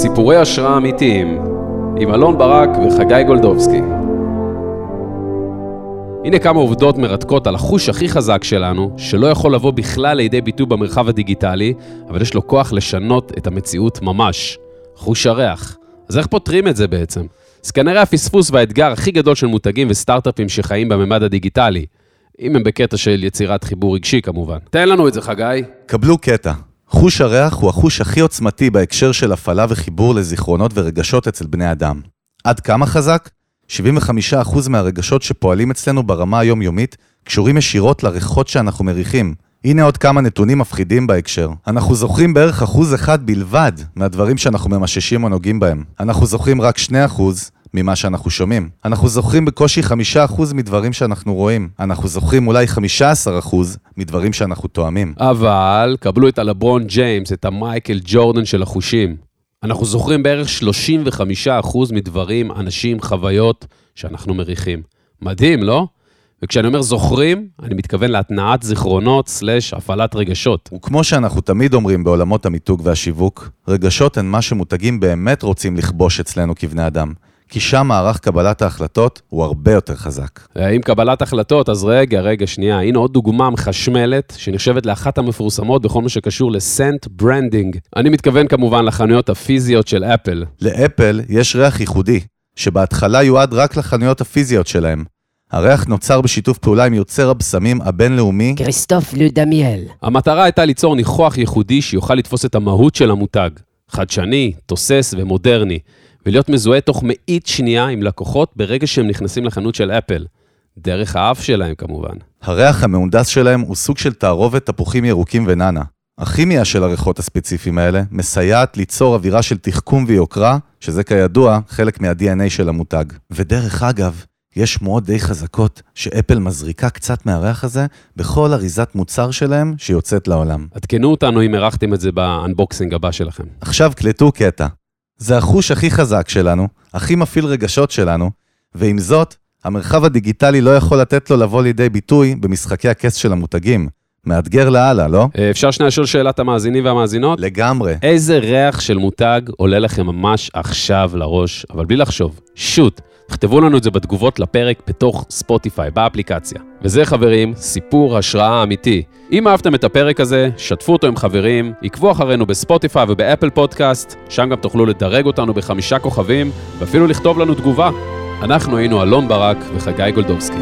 סיפורי השראה אמיתיים עם אלון ברק וחגי גולדובסקי. הנה כמה עובדות מרתקות על החוש הכי חזק שלנו, שלא יכול לבוא בכלל לידי ביטוי במרחב הדיגיטלי, אבל יש לו כוח לשנות את המציאות ממש. חוש הריח. אז איך פותרים את זה בעצם? אז כנראה הפספוס והאתגר הכי גדול של מותגים וסטארט-אפים שחיים בממד הדיגיטלי. אם הם בקטע של יצירת חיבור רגשי כמובן. תן לנו את זה, חגי. קבלו קטע. חוש הריח הוא החוש הכי עוצמתי בהקשר של הפעלה וחיבור לזיכרונות ורגשות אצל בני אדם. עד כמה חזק? 75% מהרגשות שפועלים אצלנו ברמה היומיומית קשורים ישירות לריחות שאנחנו מריחים. הנה עוד כמה נתונים מפחידים בהקשר. אנחנו זוכרים בערך אחוז אחד בלבד מהדברים שאנחנו ממששים או נוגעים בהם. אנחנו זוכרים רק 2% ממה שאנחנו שומעים. אנחנו זוכרים בקושי 5% מדברים שאנחנו רואים. אנחנו זוכרים אולי 15% מדברים שאנחנו תואמים. אבל קבלו את הלברון ג'יימס, את המייקל ג'ורדן של החושים. אנחנו זוכרים בערך 35% מדברים, אנשים, חוויות שאנחנו מריחים. מדהים, לא? וכשאני אומר זוכרים, אני מתכוון להתנעת זיכרונות סלש הפעלת רגשות. וכמו שאנחנו תמיד אומרים בעולמות המיתוג והשיווק, רגשות הן מה שמותגים באמת רוצים לכבוש אצלנו כבני אדם. כי שם מערך קבלת ההחלטות הוא הרבה יותר חזק. עם קבלת החלטות, אז רגע, רגע, שנייה, הנה עוד דוגמה מחשמלת, שנחשבת לאחת המפורסמות בכל מה שקשור ל scent branding. אני מתכוון כמובן לחנויות הפיזיות של אפל. לאפל יש ריח ייחודי, שבהתחלה יועד רק לחנויות הפיזיות שלהם. הריח נוצר בשיתוף פעולה עם יוצר הבשמים הבינלאומי כריסטוף לודמיאל. המטרה הייתה ליצור ניחוח ייחודי שיוכל לתפוס את המהות של המותג. חדשני, תוסס ומודרני. ולהיות מזוהה תוך מאית שנייה עם לקוחות ברגע שהם נכנסים לחנות של אפל. דרך האף שלהם כמובן. הריח המהונדס שלהם הוא סוג של תערובת תפוחים ירוקים ומנטה. הכימיה של הריחות הספציפיים האלה מסייעת ליצור אווירה של תחכום ויוקרה, שזה כידוע חלק מה-DNA של המותג. ודרך אגב, יש שמועות די חזקות שאפל מזריקה קצת מהריח הזה בכל אריזת מוצר שלהם שיוצאת לעולם. עדכנו אותנו אם הרחתם את זה ב unboxing הבא שלכם. עכשיו קלטו קטע. זה החוש הכי חזק שלנו, הכי מפעיל רגשות שלנו, ועם זאת, המרחב הדיגיטלי לא יכול לתת לו לבוא לידי ביטוי במשחקי הכס של המותגים. מאתגר לאללה, לא? אה, אפשר שנייה לשאול שאלת המאזינים והמאזינות? לגמרי. איזה ריח של מותג עולה לכם ממש עכשיו לראש, אבל בלי לחשוב? שוט. תכתבו לנו את זה בתגובות לפרק בתוך ספוטיפיי, באפליקציה. וזה, חברים, סיפור השראה אמיתי. אם אהבתם את הפרק הזה, שתפו אותו עם חברים, עקבו אחרינו בספוטיפיי ובאפל פודקאסט, שם גם תוכלו לדרג אותנו בחמישה כוכבים, ואפילו לכתוב לנו תגובה. אנחנו היינו אלון ברק וחגי גולדובסקי.